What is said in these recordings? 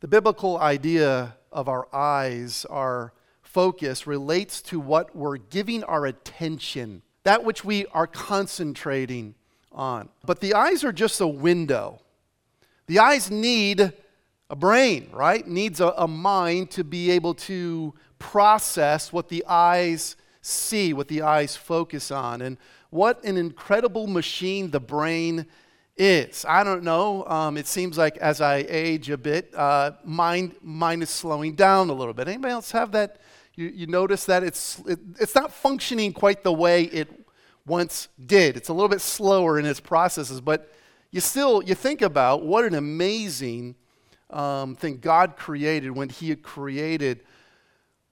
The biblical idea of our eyes, our focus, relates to what we're giving our attention, that which we are concentrating on. But the eyes are just a window. The eyes need a brain, right? Needs a, a mind to be able to process what the eyes see, what the eyes focus on. And what an incredible machine the brain is. I don't know. Um, it seems like as I age a bit, uh, mind, mind is slowing down a little bit. Anybody else have that? You, you notice that it's, it, it's not functioning quite the way it once did. It's a little bit slower in its processes, but you still, you think about what an amazing um, thing God created when He created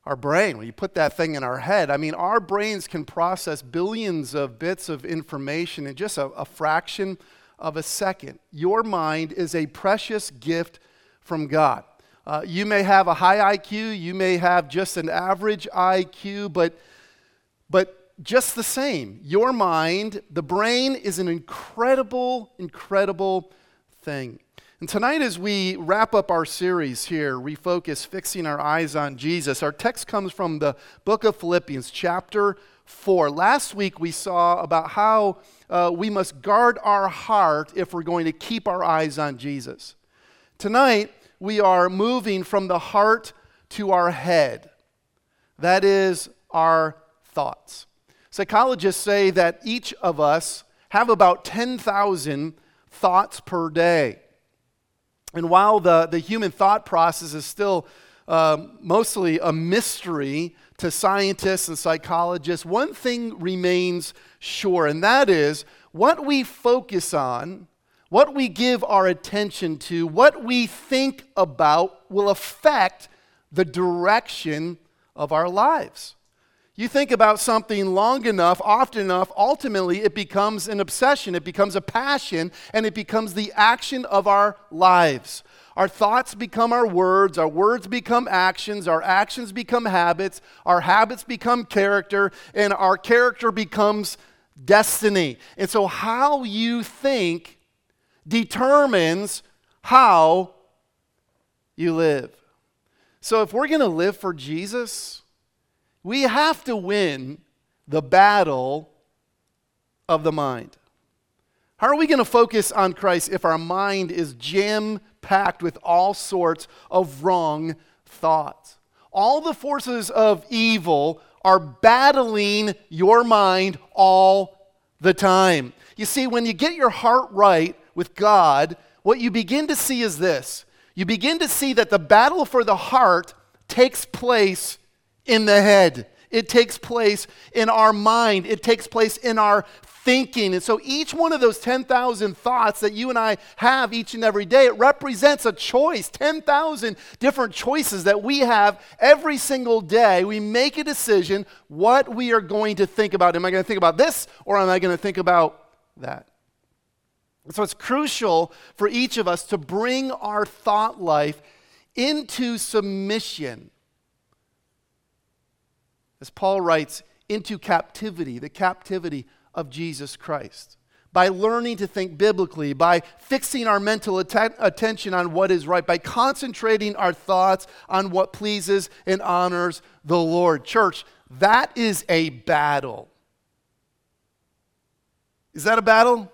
our brain. When you put that thing in our head, I mean, our brains can process billions of bits of information in just a, a fraction of a second. Your mind is a precious gift from God. Uh, you may have a high IQ, you may have just an average IQ, but, but just the same, your mind, the brain, is an incredible, incredible thing. And tonight, as we wrap up our series here, refocus, fixing our eyes on Jesus, our text comes from the book of Philippians, chapter 4. Last week, we saw about how uh, we must guard our heart if we're going to keep our eyes on Jesus. Tonight, we are moving from the heart to our head. That is our thoughts. Psychologists say that each of us have about 10,000 thoughts per day. And while the, the human thought process is still um, mostly a mystery to scientists and psychologists, one thing remains sure, and that is what we focus on, what we give our attention to, what we think about will affect the direction of our lives. You think about something long enough, often enough, ultimately it becomes an obsession, it becomes a passion, and it becomes the action of our lives. Our thoughts become our words, our words become actions, our actions become habits, our habits become character, and our character becomes destiny. And so, how you think determines how you live. So, if we're going to live for Jesus, we have to win the battle of the mind. How are we going to focus on Christ if our mind is jam packed with all sorts of wrong thoughts? All the forces of evil are battling your mind all the time. You see, when you get your heart right with God, what you begin to see is this you begin to see that the battle for the heart takes place in the head. It takes place in our mind. It takes place in our thinking. And so each one of those 10,000 thoughts that you and I have each and every day, it represents a choice 10,000 different choices that we have every single day. We make a decision what we are going to think about. Am I going to think about this or am I going to think about that? So it's crucial for each of us to bring our thought life into submission as Paul writes, into captivity, the captivity of Jesus Christ. By learning to think biblically, by fixing our mental att- attention on what is right, by concentrating our thoughts on what pleases and honors the Lord. Church, that is a battle. Is that a battle?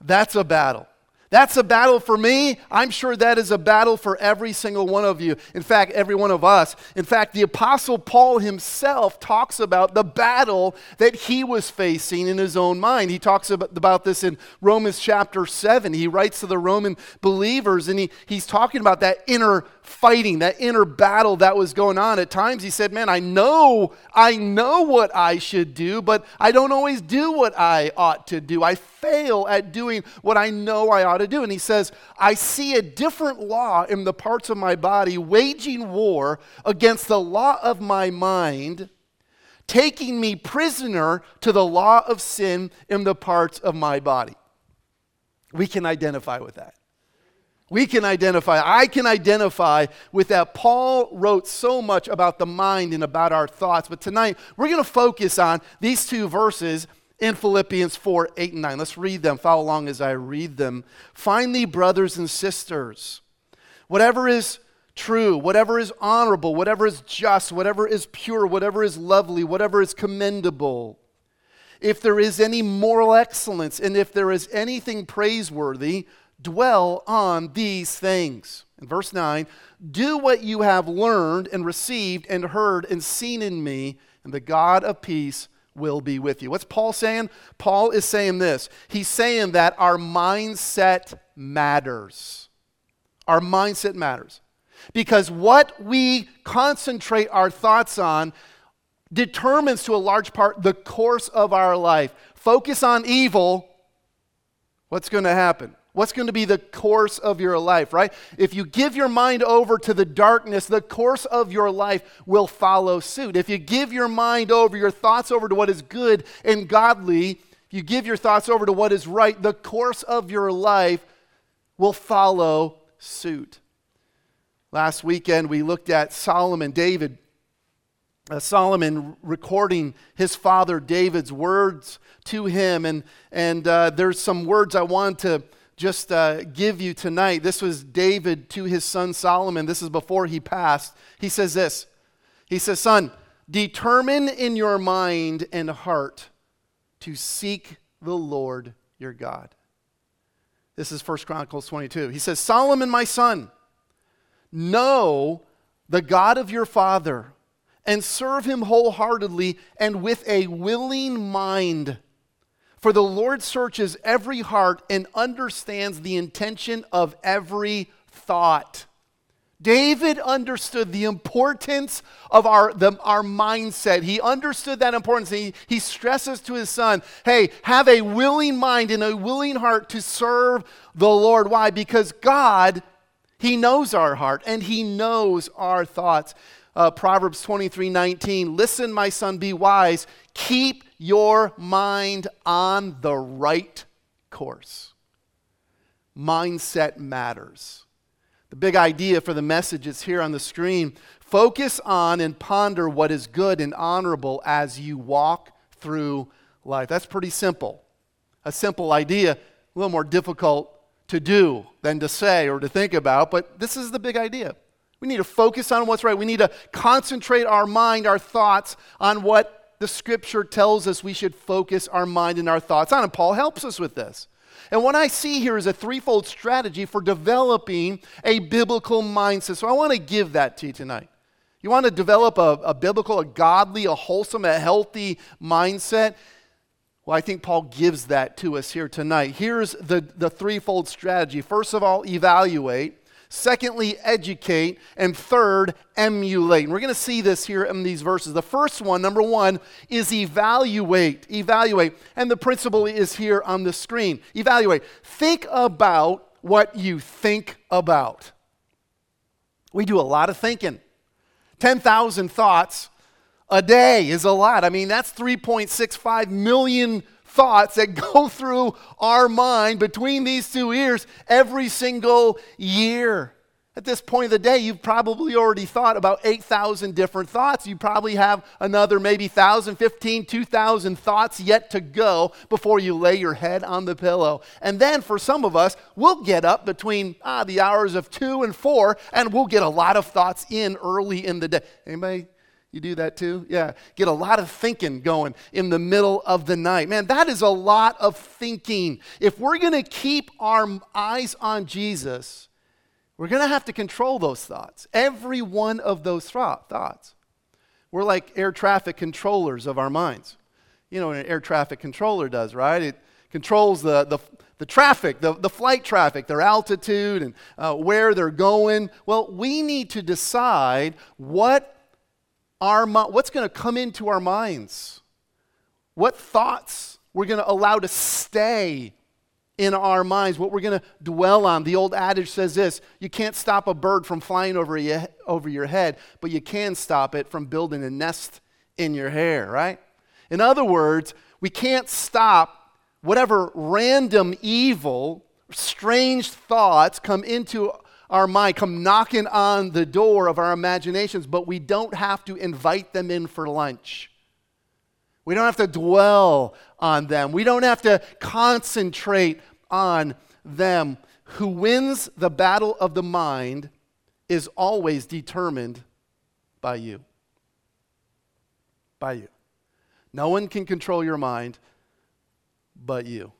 That's a battle. That's a battle for me. I'm sure that is a battle for every single one of you. In fact, every one of us. In fact, the Apostle Paul himself talks about the battle that he was facing in his own mind. He talks about this in Romans chapter 7. He writes to the Roman believers and he, he's talking about that inner fighting, that inner battle that was going on. At times he said, Man, I know, I know what I should do, but I don't always do what I ought to do. I fail at doing what I know I ought to do. And he says, I see a different law in the parts of my body waging war against the law of my mind, taking me prisoner to the law of sin in the parts of my body. We can identify with that. We can identify, I can identify with that. Paul wrote so much about the mind and about our thoughts, but tonight we're going to focus on these two verses in Philippians 4 8 and 9. Let's read them. Follow along as I read them. Finally, brothers and sisters, whatever is true, whatever is honorable, whatever is just, whatever is pure, whatever is lovely, whatever is commendable, if there is any moral excellence, and if there is anything praiseworthy, dwell on these things. In verse 9, do what you have learned and received and heard and seen in me, and the God of peace will be with you. What's Paul saying? Paul is saying this. He's saying that our mindset matters. Our mindset matters. Because what we concentrate our thoughts on determines to a large part the course of our life. Focus on evil, what's going to happen? What's going to be the course of your life, right? If you give your mind over to the darkness, the course of your life will follow suit. If you give your mind over, your thoughts over to what is good and godly, you give your thoughts over to what is right, the course of your life will follow suit. Last weekend, we looked at Solomon, David, uh, Solomon recording his father David's words to him. And, and uh, there's some words I want to just uh, give you tonight. This was David to his son Solomon. This is before he passed. He says this He says, Son, determine in your mind and heart to seek the Lord your God. This is 1 Chronicles 22. He says, Solomon, my son, know the God of your father and serve him wholeheartedly and with a willing mind. For the Lord searches every heart and understands the intention of every thought. David understood the importance of our, the, our mindset. He understood that importance. He, he stresses to his son, hey, have a willing mind and a willing heart to serve the Lord. Why? Because God he knows our heart and He knows our thoughts. Uh, Proverbs 23 19. Listen, my son, be wise. Keep your mind on the right course. Mindset matters. The big idea for the message is here on the screen. Focus on and ponder what is good and honorable as you walk through life. That's pretty simple. A simple idea, a little more difficult to do than to say or to think about, but this is the big idea. We need to focus on what's right. We need to concentrate our mind, our thoughts on what the scripture tells us we should focus our mind and our thoughts on. And Paul helps us with this. And what I see here is a threefold strategy for developing a biblical mindset. So I want to give that to you tonight. You want to develop a, a biblical, a godly, a wholesome, a healthy mindset? Well, I think Paul gives that to us here tonight. Here's the, the threefold strategy. First of all, evaluate. Secondly, educate. And third, emulate. And we're going to see this here in these verses. The first one, number one, is evaluate. Evaluate. And the principle is here on the screen. Evaluate. Think about what you think about. We do a lot of thinking. 10,000 thoughts a day is a lot. I mean, that's 3.65 million thoughts that go through our mind between these two ears every single year. At this point of the day, you've probably already thought about 8,000 different thoughts. You probably have another maybe 1,000, 15, 2,000 thoughts yet to go before you lay your head on the pillow. And then for some of us, we'll get up between ah, the hours of 2 and 4 and we'll get a lot of thoughts in early in the day. Anybody you do that too? Yeah. Get a lot of thinking going in the middle of the night. Man, that is a lot of thinking. If we're going to keep our eyes on Jesus, we're going to have to control those thoughts. Every one of those thoughts. We're like air traffic controllers of our minds. You know what an air traffic controller does, right? It controls the, the, the traffic, the, the flight traffic, their altitude, and uh, where they're going. Well, we need to decide what our what's going to come into our minds, what thoughts we're going to allow to stay in our minds, what we're going to dwell on. The old adage says this you can't stop a bird from flying over, you, over your head, but you can stop it from building a nest in your hair, right? In other words, we can't stop whatever random evil, strange thoughts come into our mind come knocking on the door of our imaginations, but we don't have to invite them in for lunch. We don't have to dwell on them. We don't have to concentrate on them. Who wins the battle of the mind is always determined by you. By you. No one can control your mind but you.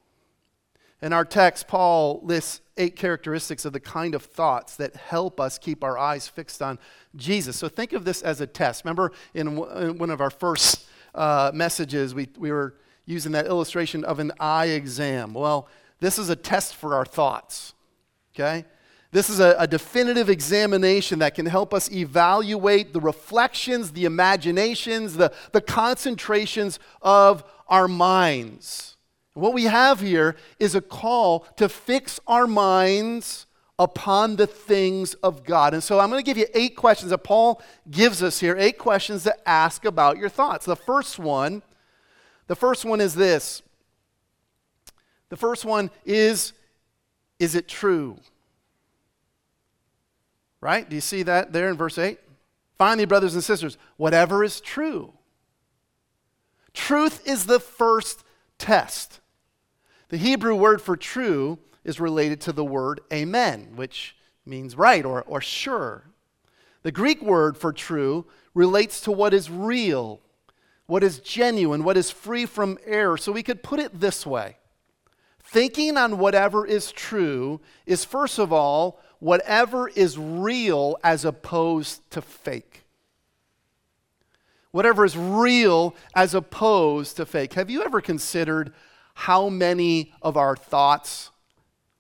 In our text, Paul lists eight characteristics of the kind of thoughts that help us keep our eyes fixed on Jesus. So think of this as a test. Remember in, one of our first uh, messages, we, we were using that illustration of an eye exam. Well, this is a test for our thoughts, okay? This is a, a, definitive examination that can help us evaluate the reflections, the imaginations, the, the concentrations of our minds. What we have here is a call to fix our minds upon the things of God. And so I'm going to give you eight questions that Paul gives us here, eight questions to ask about your thoughts. The first one, the first one is this. The first one is is it true? Right? Do you see that there in verse 8? Finally, brothers and sisters, whatever is true. Truth is the first test. The Hebrew word for true is related to the word amen, which means right or, or sure. The Greek word for true relates to what is real, what is genuine, what is free from error. So we could put it this way Thinking on whatever is true is, first of all, whatever is real as opposed to fake. Whatever is real as opposed to fake. Have you ever considered how many of our thoughts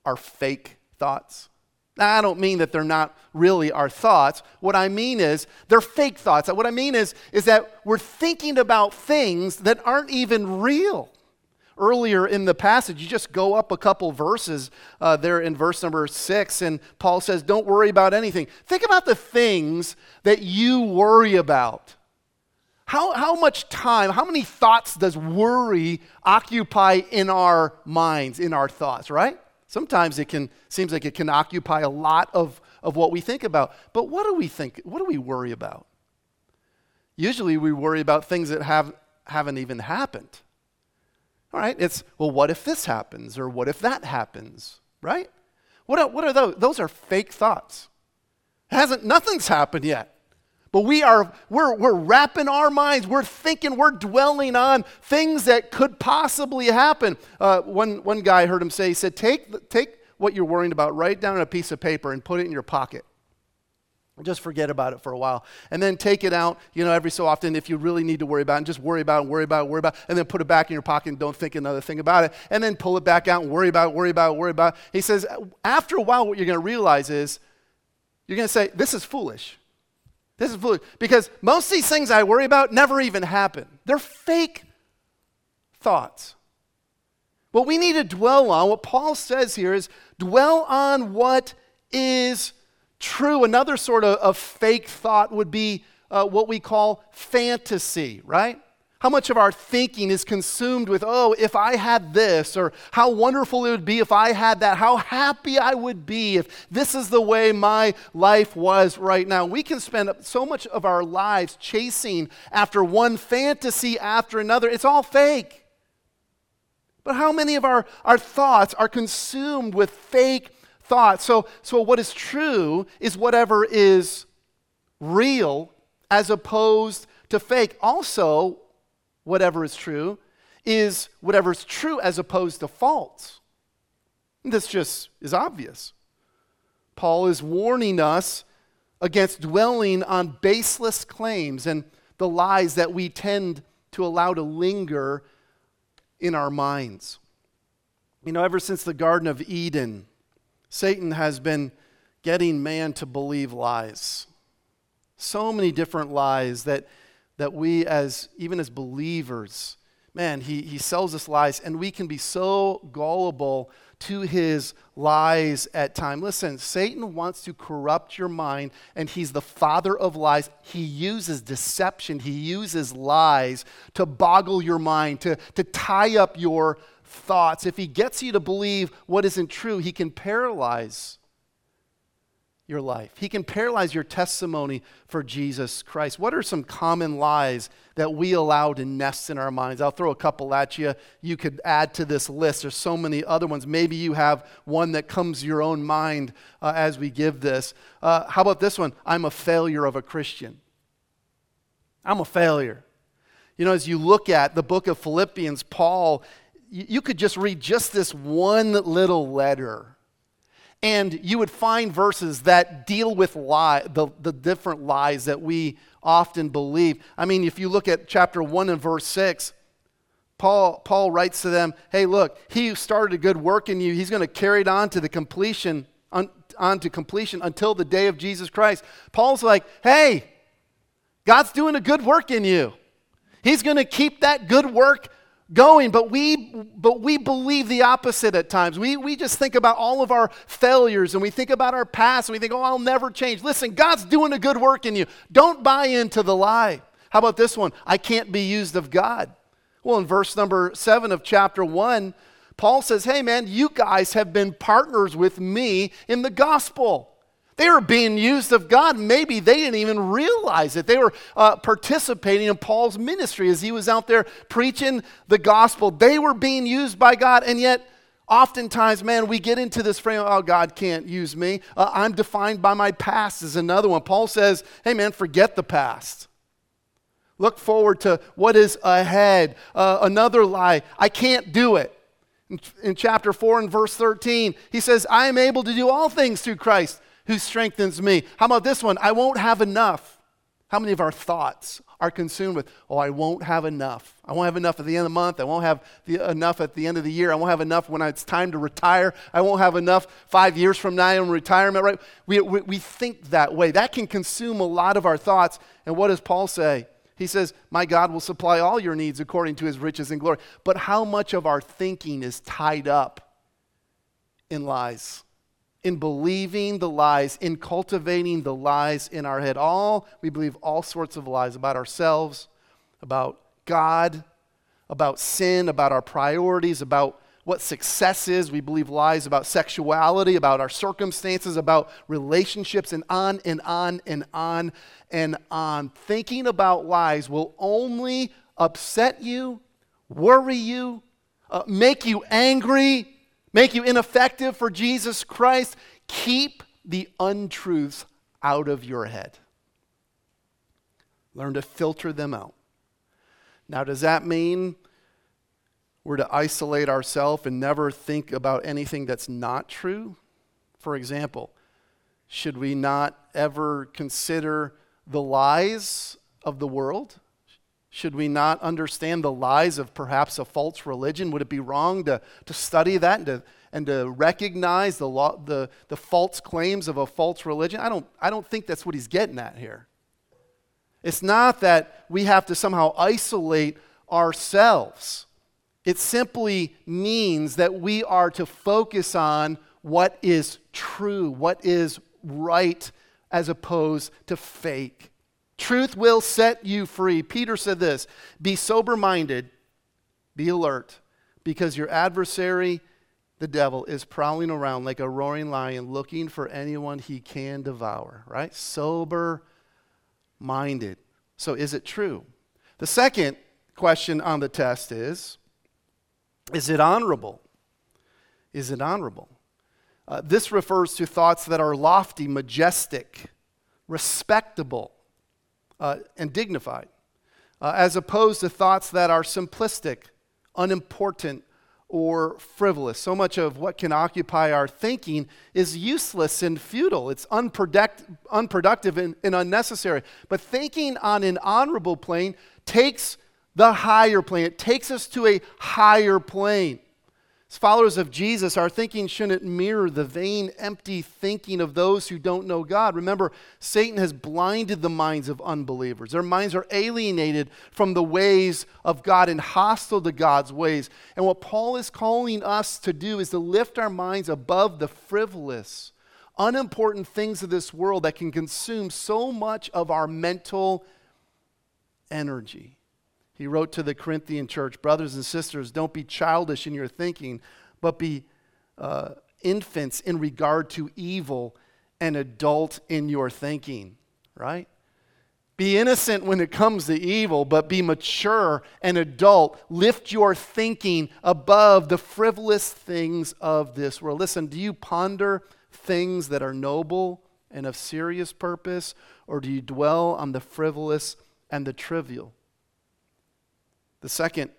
are fake thoughts. Now, I don't mean that they're not really our thoughts. What I mean is they're fake thoughts. What I mean is, is that we're thinking about things that aren't even real. Earlier in the passage, you just go up a couple verses uh, there in verse number six, and Paul says, Don't worry about anything. Think about the things that you worry about. How, how much time, how many thoughts does worry occupy in our minds, in our thoughts, right? Sometimes it can seems like it can occupy a lot of, of what we think about. But what do we think? What do we worry about? Usually we worry about things that have, haven't even happened. All right, it's, well, what if this happens? Or what if that happens? Right? What are, what are those? Those are fake thoughts. It hasn't, nothing's happened yet. But we are, we're, we're wrapping our minds, we're thinking, we're dwelling on things that could possibly happen. Uh, one, one guy heard him say, he said, take, take what you're worrying about, write down on a piece of paper and put it in your pocket. Just forget about it for a while. And then take it out, you know, every so often if you really need to worry about it, and just worry about it, worry about it, worry about it, and then put it back in your pocket and don't think another thing about it. And then pull it back out and worry about it, worry about it, worry about it. He says, after a while, what you're going to realize is you're going to say, this is foolish. This is foolish because most of these things I worry about never even happen. They're fake thoughts. What we need to dwell on, what Paul says here is dwell on what is true. Another sort of, of fake thought would be uh, what we call fantasy, right? How much of our thinking is consumed with, oh, if I had this, or how wonderful it would be if I had that, how happy I would be if this is the way my life was right now. We can spend so much of our lives chasing after one fantasy after another. It's all fake. But how many of our, our thoughts are consumed with fake thoughts? So, so, what is true is whatever is real as opposed to fake. Also, whatever is true is whatever is true as opposed to false. This just is obvious. Paul is warning us against dwelling on baseless claims and the lies that we tend to allow to linger in our minds. You know, ever since the Garden of Eden, Satan has been getting man to believe lies. So many different lies that that we as even as believers man he, he sells us lies and we can be so gullible to his lies at time. Listen satan wants to corrupt your mind and he's the father of lies. He uses deception. He uses lies to boggle your mind to, to tie up your thoughts. If he gets you to believe what isn't true he can paralyze your life. He can paralyze your testimony for Jesus Christ. What are some common lies that we allow to nest in our minds? I'll throw a couple at you. You could add to this list. There's so many other ones. Maybe you have one that comes to your own mind uh, as we give this. Uh, how about this one? I'm a failure of a Christian. I'm a failure. You know, as you look at the book of Philippians, Paul, you could just read just this one little letter and you would find verses that deal with lie, the, the different lies that we often believe. I mean, if you look at chapter 1 and verse 6, Paul, Paul writes to them, hey, look, he who started a good work in you, he's going to carry it on to the completion, on, on to completion until the day of Jesus Christ. Paul's like, hey, God's doing a good work in you. He's going to keep that good work going, but we, but we believe the opposite at times. We, we just think about all of our failures and we think about our past and we think, oh, I'll never change. Listen, God's doing a good work in you. Don't buy into the lie. How about this one? I can't be used of God. Well, in verse number seven of chapter one, Paul says, hey, man, you guys have been partners with me in the gospel. They were being used of God. Maybe they didn't even realize it. They were uh, participating in Paul's ministry as he was out there preaching the gospel. They were being used by God, and yet, oftentimes, man, we get into this frame of, oh, God can't use me. Uh, I'm defined by my past, is another one. Paul says, hey, man, forget the past. Look forward to what is ahead. Uh, another lie, I can't do it. In, in chapter 4 and verse 13, he says, I am able to do all things through Christ who strengthens me. How about this one? I won't have enough. How many of our thoughts are consumed with, oh, I won't have enough. I won't have enough at the end of the month. I won't have the, enough at the end of the year. I won't have enough when it's time to retire. I won't have enough five years from now in retirement, right? We, we, we think that way. That can consume a lot of our thoughts. And what does Paul say? He says, My God will supply all your needs according to his riches and glory. But how much of our thinking is tied up in lies? In believing the lies, in cultivating the lies in our head. All, we believe all sorts of lies about ourselves, about God, about sin, about our priorities, about what success is. We believe lies about sexuality, about our circumstances, about relationships, and on and on and on and on. Thinking about lies will only upset you, worry you, uh, make you angry, make you ineffective for Jesus Christ. Keep the untruths out of your head. Learn to filter them out. Now, does that mean we're to isolate ourselves and never think about anything that's not true? For example, should we not ever consider the lies of the world? Should we not understand the lies of perhaps a false religion? Would it be wrong to, to study that and to, and to recognize the, law, the, the false claims of a false religion? I don't, I don't think that's what he's getting at here. It's not that we have to somehow isolate ourselves. It simply means that we are to focus on what is true, what is right, as opposed to fake. Truth will set you free. Peter said this Be sober minded, be alert, because your adversary, the devil, is prowling around like a roaring lion looking for anyone he can devour, right? Sober minded. So, is it true? The second question on the test is Is it honorable? Is it honorable? Uh, this refers to thoughts that are lofty, majestic, respectable, uh, and dignified, uh, as opposed to thoughts that are simplistic, unimportant, or frivolous. So much of what can occupy our thinking is useless and futile. It's unproduct- unproductive and, and unnecessary. But thinking on an honorable plane takes the higher plane, it takes us to a higher plane. As followers of Jesus, our thinking shouldn't mirror the vain, empty thinking of those who don't know God. Remember, Satan has blinded the minds of unbelievers. Their minds are alienated from the ways of God and hostile to God's ways. And what Paul is calling us to do is to lift our minds above the frivolous, unimportant things of this world that can consume so much of our mental energy. He wrote to the Corinthian church Brothers and sisters, don't be childish in your thinking, but be uh, infants in regard to evil and adult in your thinking, right? Be innocent when it comes to evil, but be mature and adult. Lift your thinking above the frivolous things of this world. Listen, do you ponder things that are noble and of serious purpose, or do you dwell on the frivolous and the trivial? The second,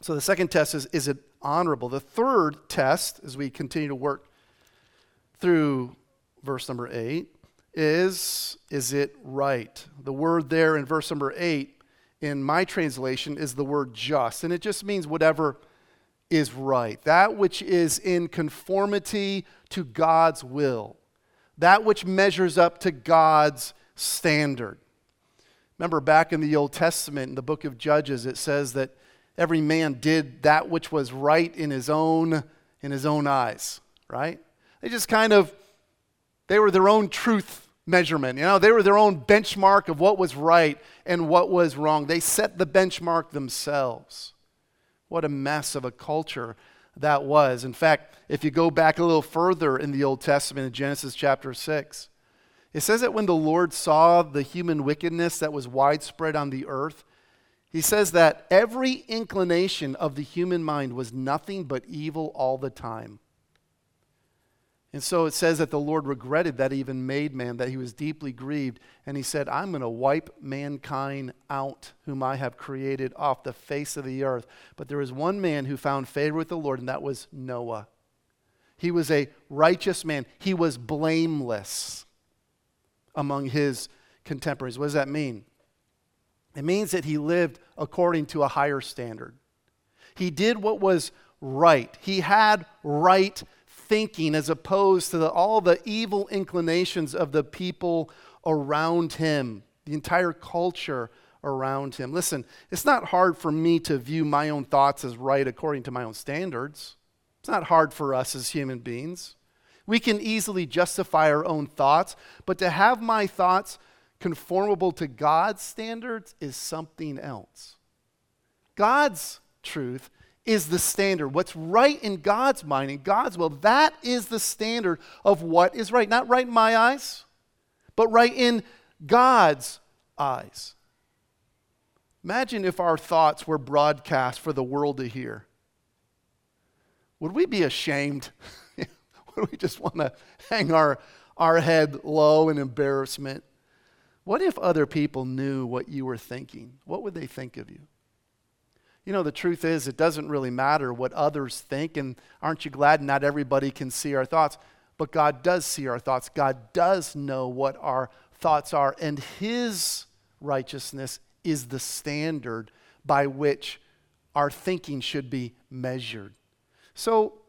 so the second test is is it honorable? The third test, as we continue to work through verse number eight, is is it right? The word there in verse number 8 in my translation is the word just, and it just means whatever is right. That which is in conformity to God's will. That which measures up to God's standard. Remember back in the Old Testament in the book of Judges it says that every man did that which was right in his own in his own eyes, right? They just kind of they were their own truth measurement. You know, they were their own benchmark of what was right and what was wrong. They set the benchmark themselves. What a mess of a culture that was. In fact, if you go back a little further in the Old Testament, in Genesis chapter 6, it says that when the Lord saw the human wickedness that was widespread on the earth, he says that every inclination of the human mind was nothing but evil all the time. And so it says that the Lord regretted that he even made man, that he was deeply grieved. And he said, I'm going to wipe mankind out, whom I have created off the face of the earth. But there was one man who found favor with the Lord, and that was Noah. He was a righteous man, he was blameless among his contemporaries. What does that mean? It means that he lived according to a higher standard. He did what was right, he had right thinking as opposed to the, all the evil inclinations of the people around him, the entire culture around him. Listen, it's not hard for me to view my own thoughts as right according to my own standards. It's not hard for us as human beings. We can easily justify our own thoughts, but to have my thoughts conformable to God's standards is something else. God's truth is the standard. What's right in God's mind, in God's will, that is the standard of what is right. Not right in my eyes, but right in God's eyes. Imagine if our thoughts were broadcast for the world to hear. Would we be ashamed? We just want to hang our, our head low in embarrassment? What if other people knew what you were thinking? What would they think of you? You know, the truth is, it doesn't really matter what others think. And aren't you glad not everybody can see our thoughts? But God does see our thoughts. God does know what our thoughts are. And His righteousness is the standard by which our thinking should be measured. So,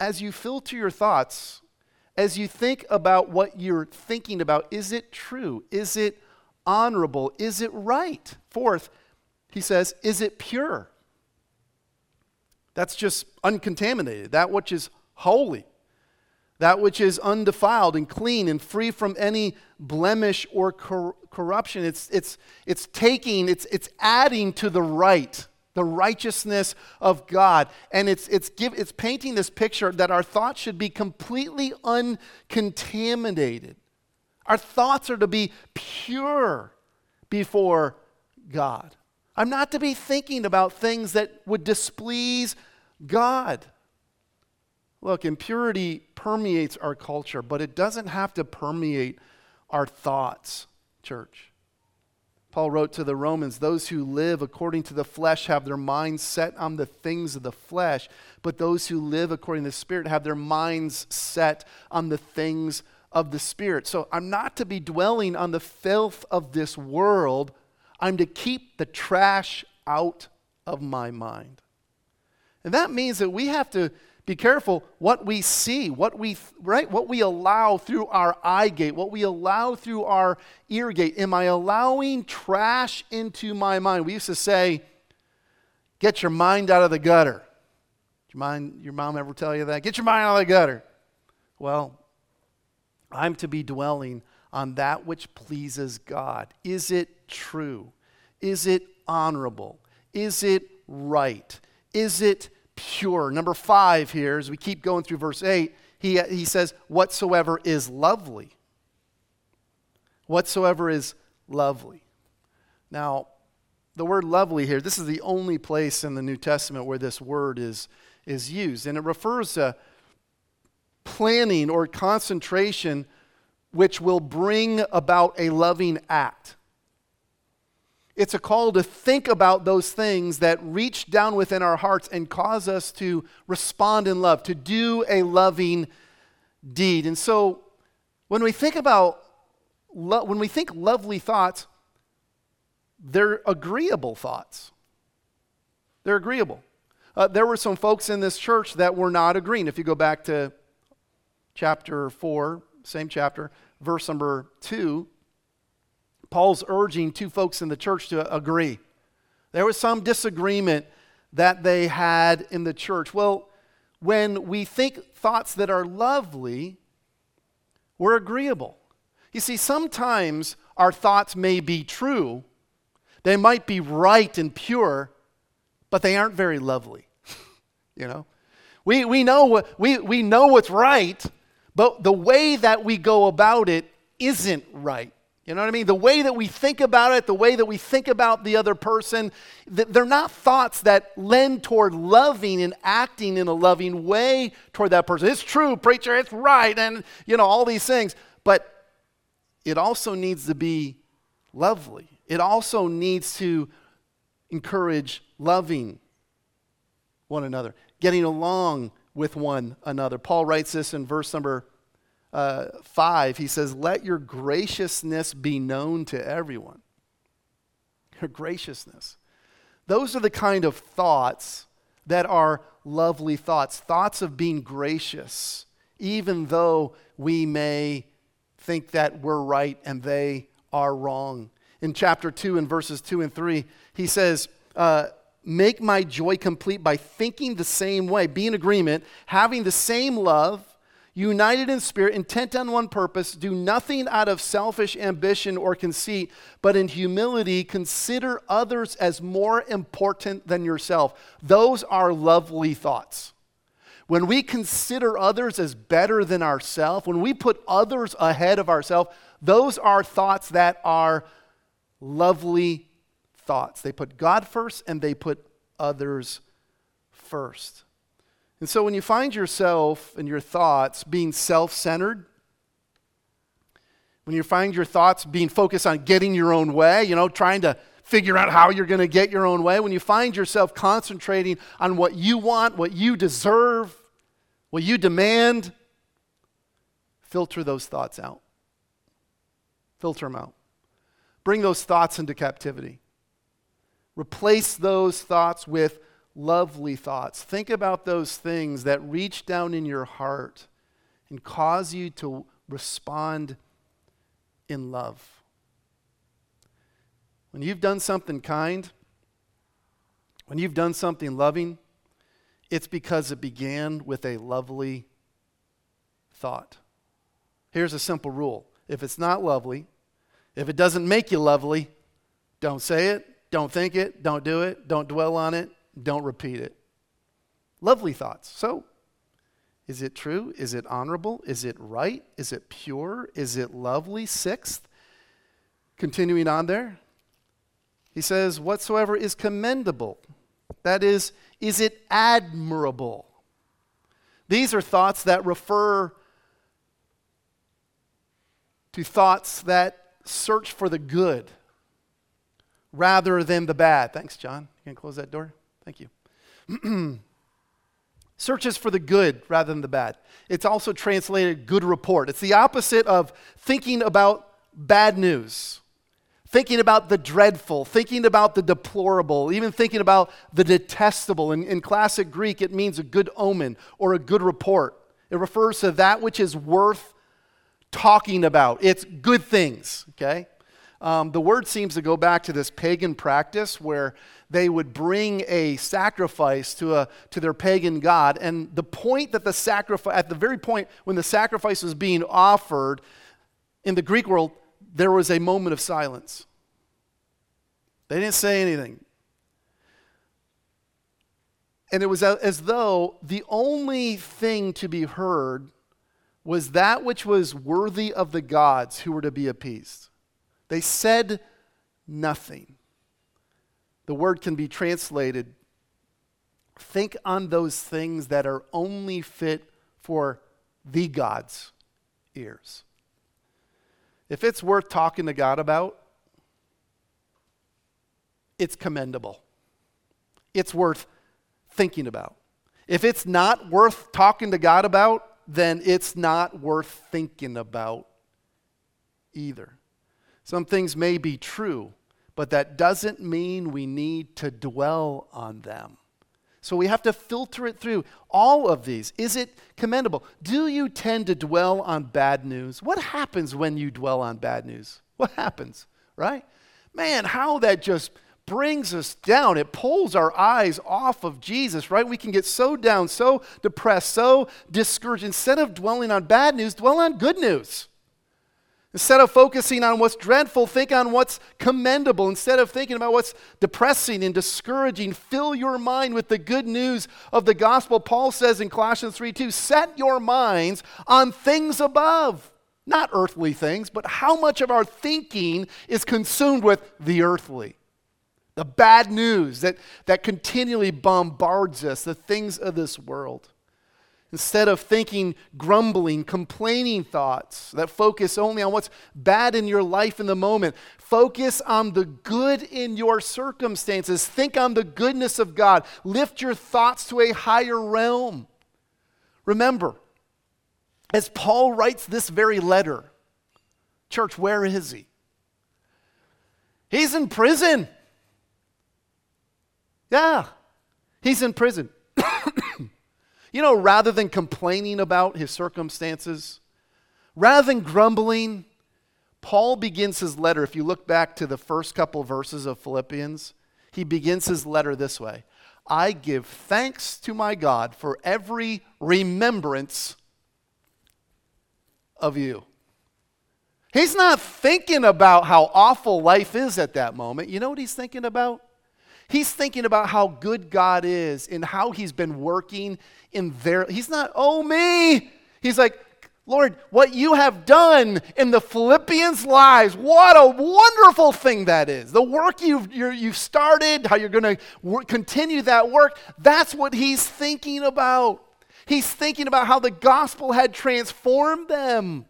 as you filter your thoughts, as you think about what you're thinking about, is it true? Is it honorable? Is it right? Fourth, he says, Is it pure? That's just uncontaminated, that which is holy, that which is undefiled and clean and free from any blemish or cor- corruption. It's, it's, it's taking, it's, it's adding to the right, the righteousness of God. And it's, it's, give, it's painting this picture that our thoughts should be completely uncontaminated. Our thoughts are to be pure before God. I'm not to be thinking about things that would displease God. Look, impurity permeates our culture, but it doesn't have to permeate our thoughts, church. Paul wrote to the Romans, Those who live according to the flesh have their minds set on the things of the flesh, but those who live according to the Spirit have their minds set on the things of the Spirit. So I'm not to be dwelling on the filth of this world, I'm to keep the trash out of my mind. And that means that we have to be careful what we see, what we right, what we allow through our eye gate, what we allow through our ear gate. Am I allowing trash into my mind? We used to say, "Get your mind out of the gutter." Did your mind, your mom ever tell you that? Get your mind out of the gutter. Well, I'm to be dwelling on that which pleases God. Is it true? Is it honorable? Is it right? Is it pure? Number five here, as we keep going through verse 8, he, he says, whatsoever is lovely. Whatsoever is lovely. Now, the word lovely here, this is the only place in the New Testament where this word is, is used. And it refers to planning or concentration which will bring about a loving act. It's a call to think about those things that reach down within our hearts and cause us to respond in love, to do a loving deed. And so when we think about lo- when we think lovely thoughts, they're agreeable thoughts. They're agreeable. Uh, there were some folks in this church that were not agreeing. If you go back to chapter 4, same chapter, verse number 2, Paul's urging two folks in the church to agree. There was some disagreement that they had in the church. Well, when we think thoughts that are lovely, we're agreeable. You see, sometimes our thoughts may be true, they might be right and pure, but they aren't very lovely. you know? We, we, know what, we, we know what's right, but the way that we go about it isn't right. You know what I mean? The way that we think about it, the way that we think about the other person, they're not thoughts that lend toward loving and acting in a loving way toward that person. It's true, preacher, it's right, and you know, all these things. But it also needs to be lovely. It also needs to encourage loving one another, getting along with one another. Paul writes this in verse number uh, 5, he says, Let your graciousness be known to everyone. Your graciousness. Those are the kind of thoughts that are lovely thoughts, thoughts of being gracious, even though we may think that we're right and they are wrong. In chapter 2, in verses 2 and 3, he says, uh, Make my joy complete by thinking the same way, be in agreement, having the same love united in spirit, intent on one purpose, do nothing out of selfish ambition or conceit, but in humility consider others as more important than yourself. Those are lovely thoughts. When we consider others as better than ourselves, when we put others ahead of ourselves, those are thoughts that are lovely thoughts. They put God first and they put others first. And so when you find yourself and your thoughts being self centered, when you find your thoughts being focused on getting your own way, you know, trying to figure out how you're going to get your own way, when you find yourself concentrating on what you want, what you deserve, what you demand, filter those thoughts out. Filter them out. Bring those thoughts into captivity. Replace those thoughts with lovely thoughts. Think about those things that reach down in your heart and cause you to respond in love. When you've done something kind, when you've done something loving, it's because it began with a lovely thought. Here's a simple rule if it's not lovely, if it doesn't make you lovely, don't say it, don't think it, don't do it, don't dwell on it, don't repeat it. Lovely thoughts. So, is it true? Is it honorable? Is it right? Is it pure? Is it lovely? Sixth, continuing on there, he says, Whatsoever is commendable. That is, is it admirable? These are thoughts that refer to thoughts that search for the good rather than the bad. Thanks, John. You can close that door? Thank you. Searches for the good rather than the bad. It's also translated good report. It's the opposite of thinking about bad news, thinking about the dreadful, thinking about the deplorable, even thinking about the detestable. In, in classic Greek, it means a good omen or a good report. It refers to that which is worth talking about. It's good things, okay? Um, the word seems to go back to this pagan practice where they would bring a sacrifice to, a, to their pagan god. And the point that the sacrifice, at the very point when the sacrifice was being offered, in the Greek world, there was a moment of silence. They didn't say anything. And it was as though the only thing to be heard was that which was worthy of the gods who were to be appeased. They said nothing. The word can be translated think on those things that are only fit for the God's ears. If it's worth talking to God about, it's commendable. It's worth thinking about. If it's not worth talking to God about, then it's not worth thinking about either. Some things may be true, but that doesn't mean we need to dwell on them. So we have to filter it through all of these. Is it commendable? Do you tend to dwell on bad news? What happens when you dwell on bad news? What happens, right? Man, how that just brings us down. It pulls our eyes off of Jesus, right? We can get so down, so depressed, so discouraged. Instead of dwelling on bad news, dwell on good news. Instead of focusing on what's dreadful, think on what's commendable. Instead of thinking about what's depressing and discouraging, fill your mind with the good news of the gospel. Paul says in Colossians 3 2, set your minds on things above, not earthly things, but how much of our thinking is consumed with the earthly. The bad news that, that continually bombards us, the things of this world. Instead of thinking grumbling, complaining thoughts that focus only on what's bad in your life in the moment, focus on the good in your circumstances. Think on the goodness of God. Lift your thoughts to a higher realm. Remember, as Paul writes this very letter, church, where is he? He's in prison. Yeah, he's in prison. You know, rather than complaining about his circumstances, rather than grumbling, Paul begins his letter. If you look back to the first couple verses of Philippians, he begins his letter this way I give thanks to my God for every remembrance of you. He's not thinking about how awful life is at that moment. You know what he's thinking about? He's thinking about how good God is and how he's been working in their he's not oh me. He's like lord what you have done in the philippians lives what a wonderful thing that is. The work you've you have started how you're going to continue that work that's what he's thinking about. He's thinking about how the gospel had transformed them.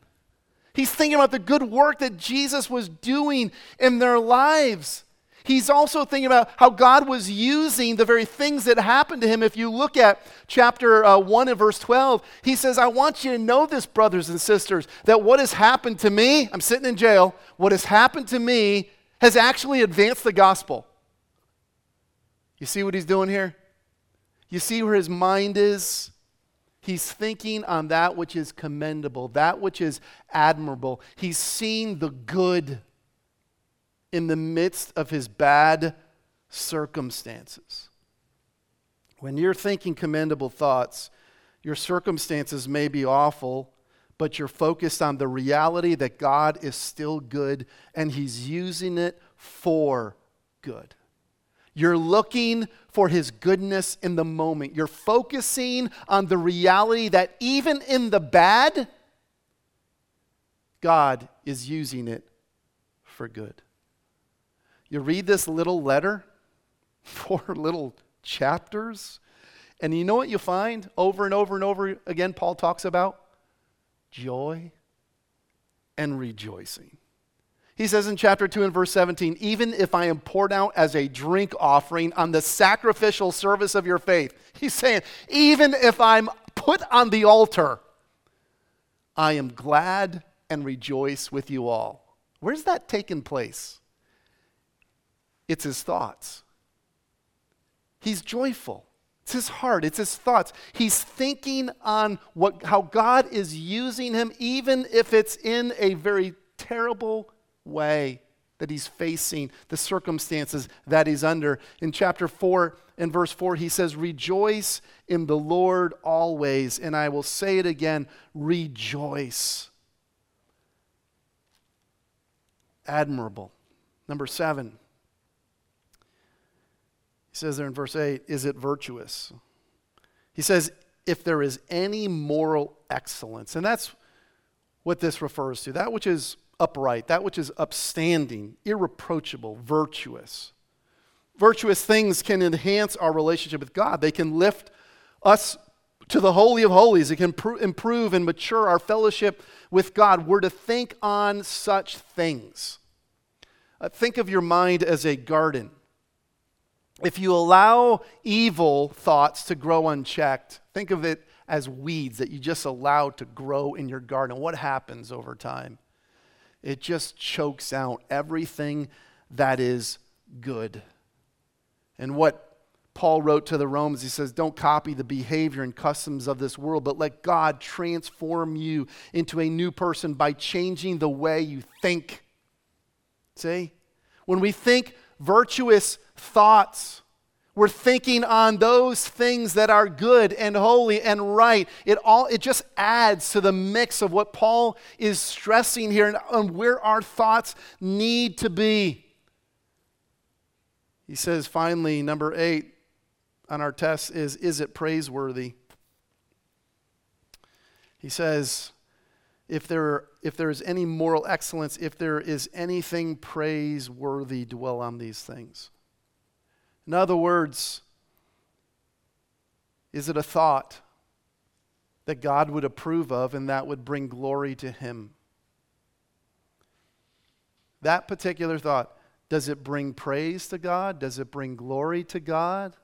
He's thinking about the good work that jesus was doing in their lives He's also thinking about how God was using the very things that happened to him. If you look at chapter uh, 1 and verse 12, he says, I want you to know this, brothers and sisters, that what has happened to me, I'm sitting in jail, what has happened to me has actually advanced the gospel. You see what he's doing here? You see where his mind is? He's thinking on that which is commendable, that which is admirable. He's seeing the good in the midst of his bad circumstances. When you're thinking commendable thoughts, your circumstances may be awful, but you're focused on the reality that God is still good and he's using it for good. You're looking for his goodness in the moment. You're focusing on the reality that even in the bad, God is using it for good. You read this little letter, four little chapters, and you know what you find over and over and over again? Paul talks about joy and rejoicing. He says in chapter 2 and verse 17, even if I am poured out as a drink offering on the sacrificial service of your faith, he's saying, even if I'm put on the altar, I am glad and rejoice with you all. Where's that taken place? It's his thoughts. He's joyful. It's his heart, it's his thoughts. He's thinking on what, how God is using him, even if it's in a very terrible way that he's facing, the circumstances that he's under. In chapter 4 and verse 4, he says, Rejoice in the Lord always. And I will say it again rejoice. Admirable. Number seven, he says there in verse 8, is it virtuous? He says, if there is any moral excellence. And that's what this refers to that which is upright, that which is upstanding, irreproachable, virtuous. Virtuous things can enhance our relationship with God. They can lift us to the Holy of Holies. It can pr- improve and mature our fellowship with God. We're to think on such things. Uh, think of your mind as a garden. If you allow evil thoughts to grow unchecked, think of it as weeds that you just allow to grow in your garden. What happens over time? It just chokes out everything that is good. And what Paul wrote to the Romans, he says, Don't copy the behavior and customs of this world, but let God transform you into a new person by changing the way you think. See? When we think virtuous thoughts, we're thinking on those things that are good and holy and right. It all it just adds to the mix of what Paul is stressing here and, where our thoughts need to be. He says finally, number eight, on our test is Is it praiseworthy? He says, if there, if there is any moral excellence, if there is anything praiseworthy, dwell on these things. In other words, is it a thought that God would approve of and that would bring glory to Him? That particular thought, does it bring praise to God? Does it bring glory to God?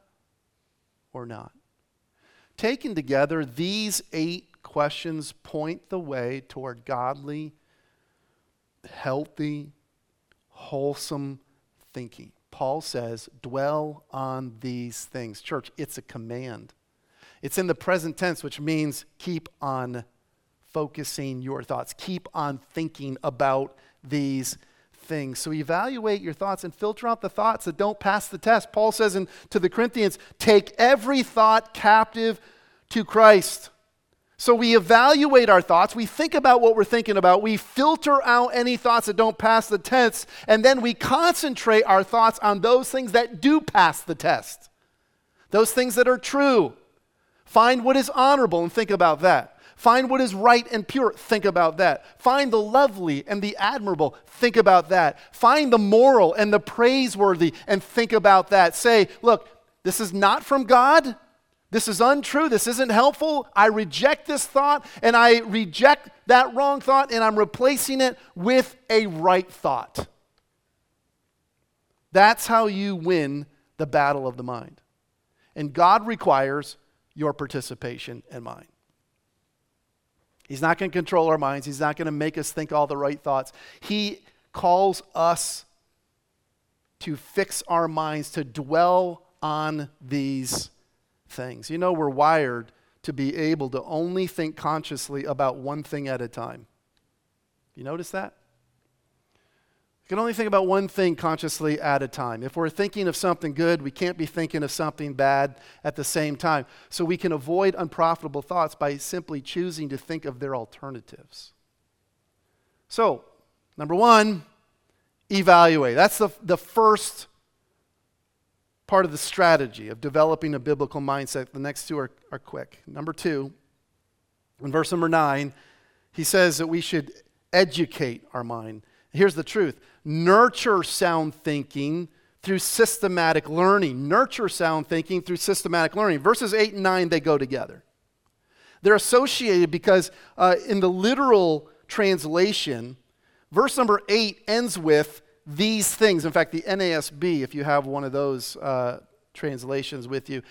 or not? Taken together, these eight questions point the way toward godly, healthy, wholesome thinking. Paul says, dwell on these things. Church, it's a command. It's in the present tense, which means keep on focusing your thoughts, keep on thinking about these things. So evaluate your thoughts and filter out the thoughts that don't pass the test. Paul says in, to the Corinthians, take every thought captive to Christ. So we evaluate our thoughts, we think about what we're thinking about, we filter out any thoughts that don't pass the test, and then we concentrate our thoughts on those things that do pass the test. Those things that are true. Find what is honorable and think about that. Find what is right and pure. Think about that. Find the lovely and the admirable. Think about that. Find the moral and the praiseworthy and think about that. Say, look, this is not from God. This is untrue. This isn't helpful. I reject this thought and I reject that wrong thought and I'm replacing it with a right thought. That's how you win the battle of the mind. And God requires your participation and mine. He's not going to control our minds. He's not going to make us think all the right thoughts. He calls us to fix our minds, to dwell on these things. You know, we're wired to be able to only think consciously about one thing at a time. You notice that? We can only think about one thing consciously at a time. If we're thinking of something good, we can't be thinking of something bad at the same time. So we can avoid unprofitable thoughts by simply choosing to think of their alternatives. So, number one, evaluate. That's the, the first part of the strategy of developing a biblical mindset. The next two are, are quick. Number two, in verse number nine, he says that we should educate our mind. Here's the truth nurture sound thinking through systematic learning. Nurture sound thinking through systematic learning. Verses 8 and 9, they go together. They're associated because uh, in the literal translation, verse number 8 ends with these things. In fact, the NASB, if you have one of those uh, translations with you,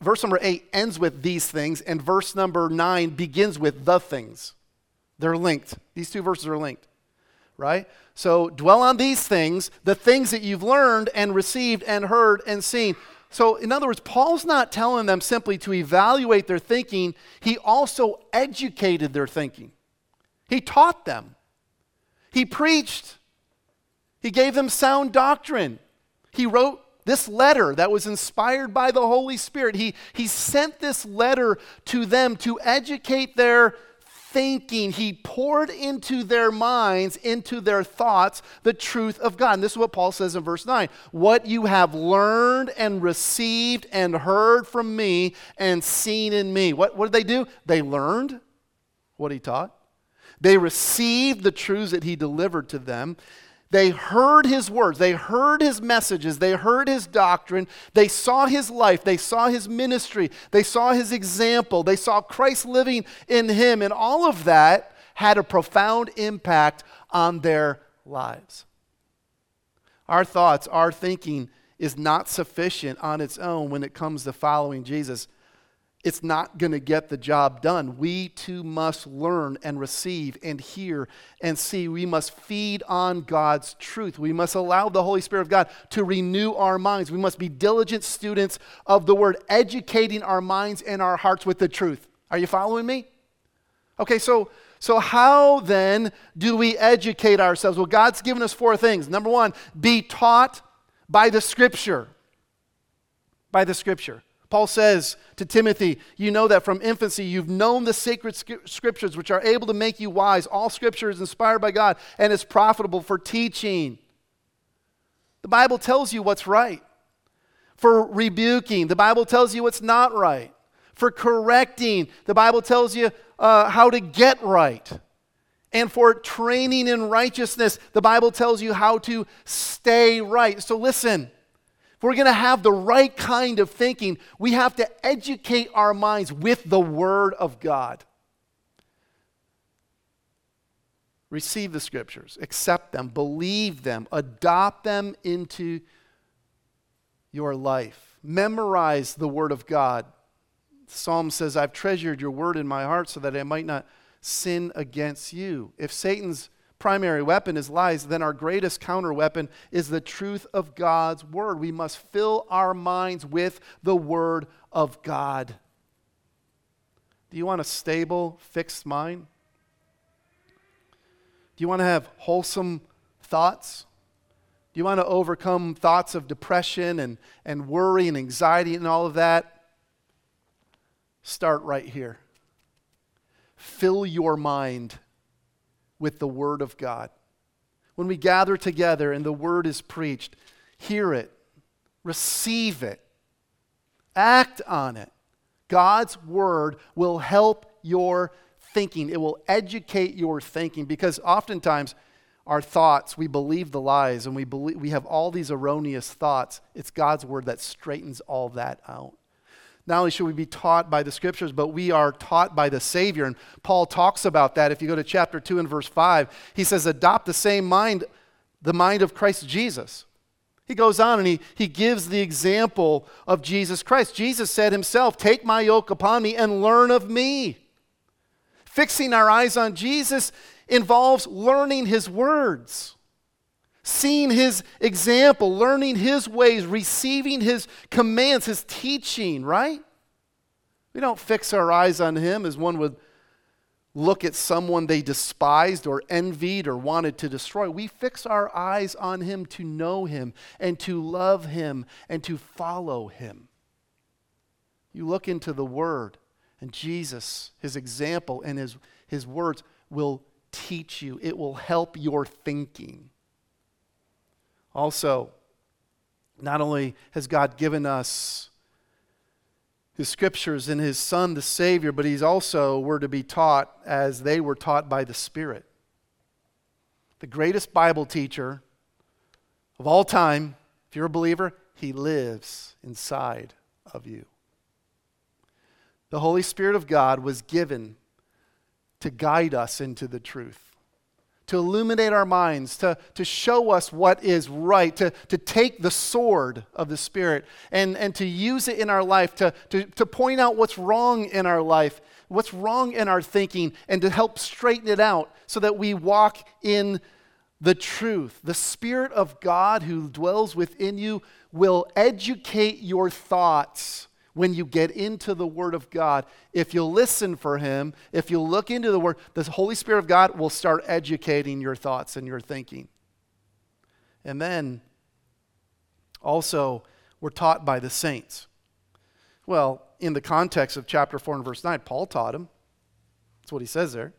verse number 8 ends with these things, and verse number 9 begins with the things. They're linked. These two verses are linked right? So dwell on these things, the things that you've learned and received and heard and seen. So, in other words, Paul's not telling them simply to evaluate their thinking, he also educated their thinking. He taught them, he preached, he gave them sound doctrine. He wrote this letter that was inspired by the Holy Spirit. He, he sent this letter to them to educate their thinking, he poured into their minds, into their thoughts, the truth of God. And this is what Paul says in verse 9 What you have learned and received and heard from me and seen in me. What, what did they do? They learned what he taught. They received the truths that he delivered to them. They heard his words, they heard his messages, they heard his doctrine, they saw his life, they saw his ministry, they saw his example, they saw Christ living in him, and all of that had a profound impact on their lives. Our thoughts, our thinking is not sufficient on its own when it comes to following Jesus it's not going to get the job done. We too must learn and receive and hear and see. We must feed on God's truth. We must allow the Holy Spirit of God to renew our minds. We must be diligent students of the Word, educating our minds and our hearts with the truth. Are you following me? Okay, so, so how then do we educate ourselves? Well, God's given us four things. Number one, be taught by the Scripture. By the Scripture. Paul says to Timothy, You know that from infancy you've known the sacred scriptures, which are able to make you wise. All scripture is inspired by God and is profitable for teaching. The Bible tells you what's right. For rebuking, the Bible tells you what's not right. For correcting, the Bible tells you uh, how to get right. And for training in righteousness, the Bible tells you how to stay right. So listen. We're going to have the right kind of thinking, we have to educate our minds with the Word of God. Receive the Scriptures, accept them, believe them, adopt them into your life. Memorize the Word of God. Psalm says, I've treasured your Word in my heart so that I might not sin against you. If Satan's primary weapon is lies, then our greatest counter weapon is the truth of God's word. We must fill our minds with the word of God. Do you want a stable, fixed mind? Do you want to have wholesome thoughts? Do you want to overcome thoughts of depression and, and worry and anxiety and all of that? Start right here. Fill your mind with the Word of God. When we gather together and the Word is preached, hear it, receive it, act on it. God's Word will help your thinking, it will educate your thinking because oftentimes, our thoughts, we believe the lies and we, believe, we have all these erroneous thoughts. It's God's word that straightens all that out. Not only should we be taught by the scriptures, but we are taught by the Savior. And Paul talks about that. If you go to chapter 2 and verse 5, he says, Adopt the same mind, the mind of Christ Jesus. He goes on and he, he gives the example of Jesus Christ. Jesus said himself, Take my yoke upon me and learn of me. Fixing our eyes on Jesus involves learning his words seeing his example, learning his ways, receiving his commands, his teaching, right? We don't fix our eyes on him as one would look at someone they despised or envied or wanted to destroy. We fix our eyes on him to know him and to love him and to follow him. You look into the word, and Jesus, his example and his, his words will teach you, it will help your thinking. Also, not only has God given us his scriptures and his son the savior but he's also were to be taught as they were taught by the spirit. The greatest bible teacher of all time if you're a believer he lives inside of you. The holy spirit of god was given to guide us into the truth to illuminate our minds, to, to show us what is right, to, to take the sword of the Spirit and, and to use it in our life, to, to, to point out what's wrong in our life, what's wrong in our thinking, and to help straighten it out so that we walk in the truth. The Spirit of God who dwells within you will educate your thoughts when you get into the Word of God, if you'll listen for Him, if you'll look into the Word, the Holy Spirit of God will start educating your thoughts and your thinking. And then also, we're taught by the saints. Well, in the context of chapter 4 and verse 9, Paul taught him. That's what he says there.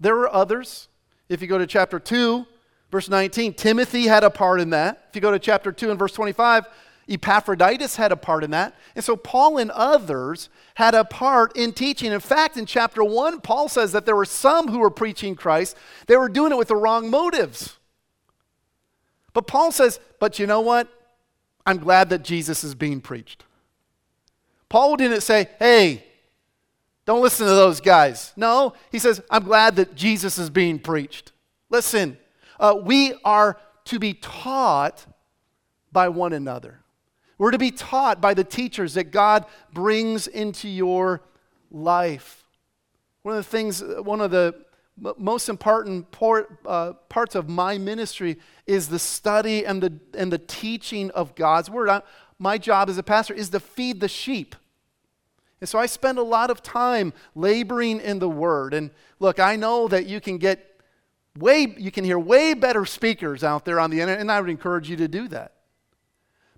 There were others. If you go to chapter 2, verse 19, Timothy had a part in that. If you go to chapter 2 and verse 25, Epaphroditus had a part in that. And so Paul and others had a part in teaching. In fact, in chapter 1, Paul says that there were some who were preaching Christ, they were doing it with the wrong motives. But Paul says, but you know what? I'm glad that Jesus is being preached. Paul didn't say, hey, don't listen to those guys. No, he says, I'm glad that Jesus is being preached. Listen, uh, we are to be taught by one another. We're to be taught by the teachers that God brings into your life. One of the things, one of the most important part, uh, parts of my ministry is the study and the, and the teaching of God's Word. I, my job as a pastor is to feed the sheep. And so I spend a lot of time laboring in the Word. And look, I know that you can get way, you can hear way better speakers out there on the internet, and I would encourage you to do that.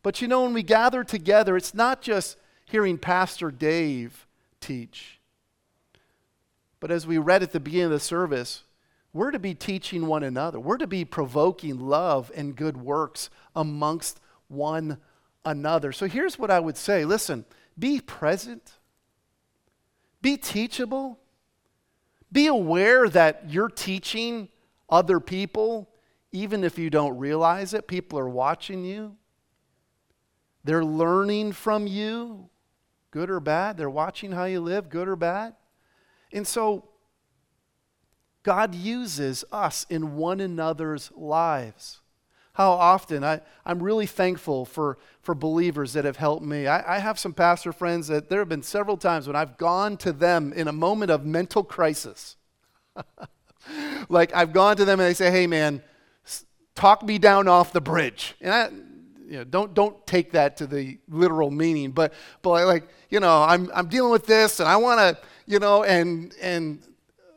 But you know, when we gather together, it's not just hearing Pastor Dave teach. But as we read at the beginning of the service, we're to be teaching one another. We're to be provoking love and good works amongst one another. So here's what I would say listen, be present, be teachable, be aware that you're teaching other people, even if you don't realize it. People are watching you. They're learning from you, good or bad. They're watching how you live, good or bad. And so, God uses us in one another's lives. How often I, I'm really thankful for, for believers that have helped me. I, I have some pastor friends that there have been several times when I've gone to them in a moment of mental crisis. like I've gone to them and they say, hey man, talk me down off the bridge. And I, you know, don't don't take that to the literal meaning, but but like you know, I'm I'm dealing with this, and I want to you know, and and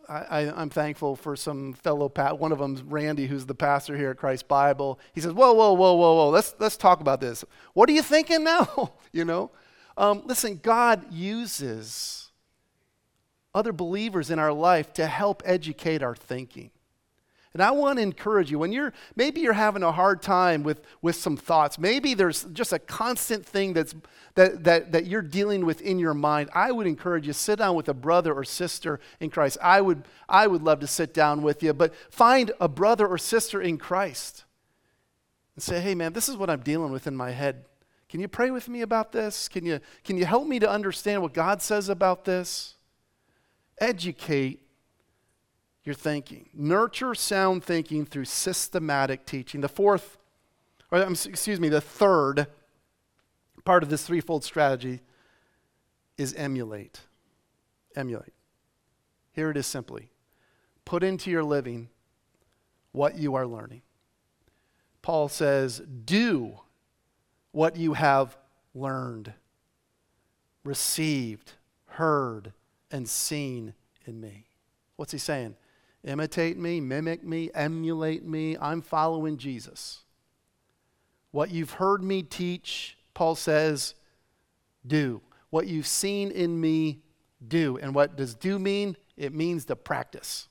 I, am thankful for some fellow pat. One of them's Randy, who's the pastor here at Christ Bible. He says, "Whoa, whoa, whoa, whoa, whoa! Let's let's talk about this. What are you thinking now? you know, um, listen. God uses other believers in our life to help educate our thinking. And I want to encourage you when you're maybe you're having a hard time with, with some thoughts, maybe there's just a constant thing that's that, that, that you're dealing with in your mind. I would encourage you sit down with a brother or sister in Christ. I would I would love to sit down with you, but find a brother or sister in Christ and say, hey man, this is what I'm dealing with in my head. Can you pray with me about this? Can you, can you help me to understand what God says about this? Educate your thinking. Nurture sound thinking through systematic teaching. The fourth, or excuse me, the third part of this threefold strategy is emulate. Emulate. Here it is simply put into your living what you are learning. Paul says, do what you have learned, received, heard, and seen in me. What's he saying? Imitate me, mimic me, emulate me. I'm following Jesus. What you've heard me teach, Paul says, do. What you've seen in me, do. And what does do mean? It means to practice.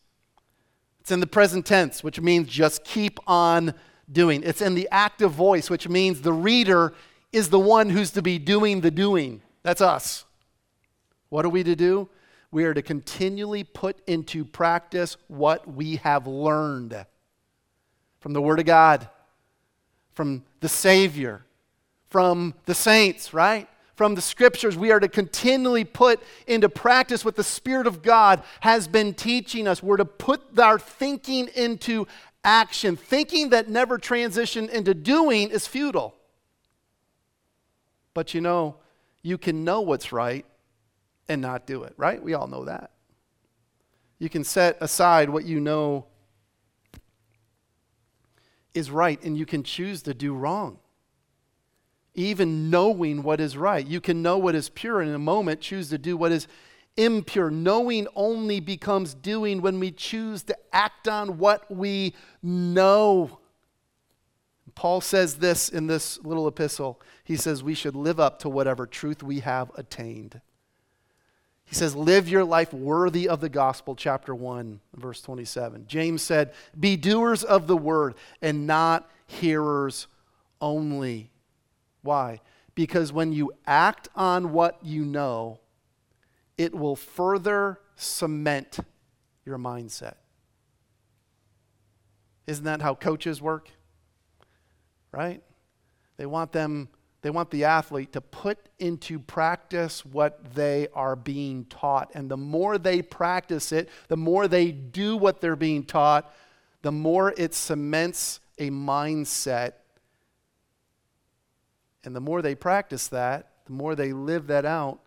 It's in the present tense, which means just keep on doing. It's in the active voice, which means the reader is the one who's to be doing the doing. That's us. What are we to do? We are to continually put into practice what we have learned from the Word of God, from the Savior, from the saints, right? From the scriptures, we are to continually put into practice what the Spirit of God has been teaching us. We're to put our thinking into action. Thinking that never transition into doing is futile. But you know, you can know what's right and not do it, right? We all know that. You can set aside what you know is right, and you can choose to do wrong. Even knowing what is right, you can know what is pure, and in a moment choose to do what is impure. Knowing only becomes doing when we choose to act on what we know. Paul says this in this little epistle. He says we should live up to whatever truth we have attained. He says, Live your life worthy of the gospel, chapter 1, verse 27. James said, Be doers of the word and not hearers only. Why? Because when you act on what you know, it will further cement your mindset. Isn't that how coaches work? Right? They want them they want the athlete to put into practice what they are being taught. And the more they practice it, the more they do what they're being taught, the more it cements a mindset. And the more they practice that, the more they live that out,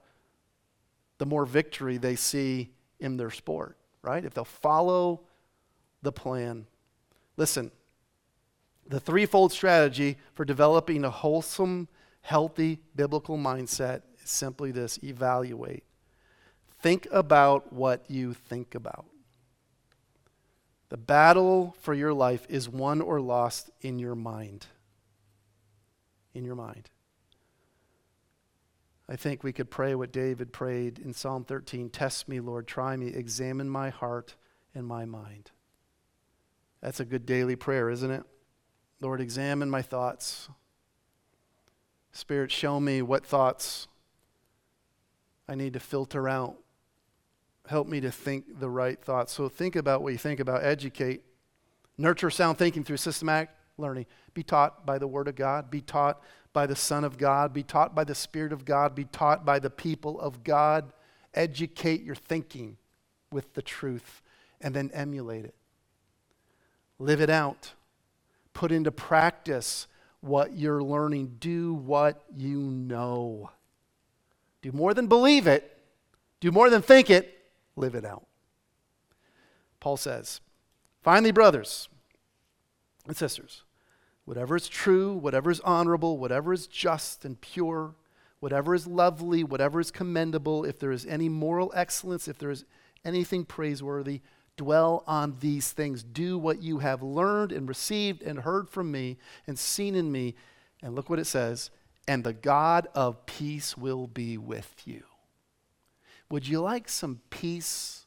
the more victory they see in their sport, right? If they'll follow the plan. Listen, the threefold strategy for developing a wholesome, healthy biblical mindset is simply this evaluate. Think about what you think about. The battle for your life is won or lost in your mind. In your mind. I think we could pray what David prayed in Psalm 13 Test me, Lord, try me, examine my heart and my mind. That's a good daily prayer, isn't it? Lord, examine my thoughts. Spirit, show me what thoughts I need to filter out. Help me to think the right thoughts. So think about what you think about, educate, nurture sound thinking through systematic learning. Be taught by the Word of God, be taught by the Son of God, be taught by the Spirit of God, be taught by the people of God. Educate your thinking with the truth and then emulate it. Live it out. Put into practice what you're learning. Do what you know. Do more than believe it, do more than think it, live it out. Paul says, finally, brothers and sisters, whatever is true, whatever is honorable, whatever is just and pure, whatever is lovely, whatever is commendable, if there is any moral excellence, if there is anything praiseworthy, Dwell on these things. Do what you have learned and received and heard from me and seen in me. And look what it says and the God of peace will be with you. Would you like some peace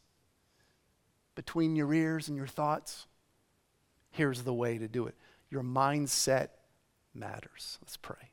between your ears and your thoughts? Here's the way to do it your mindset matters. Let's pray.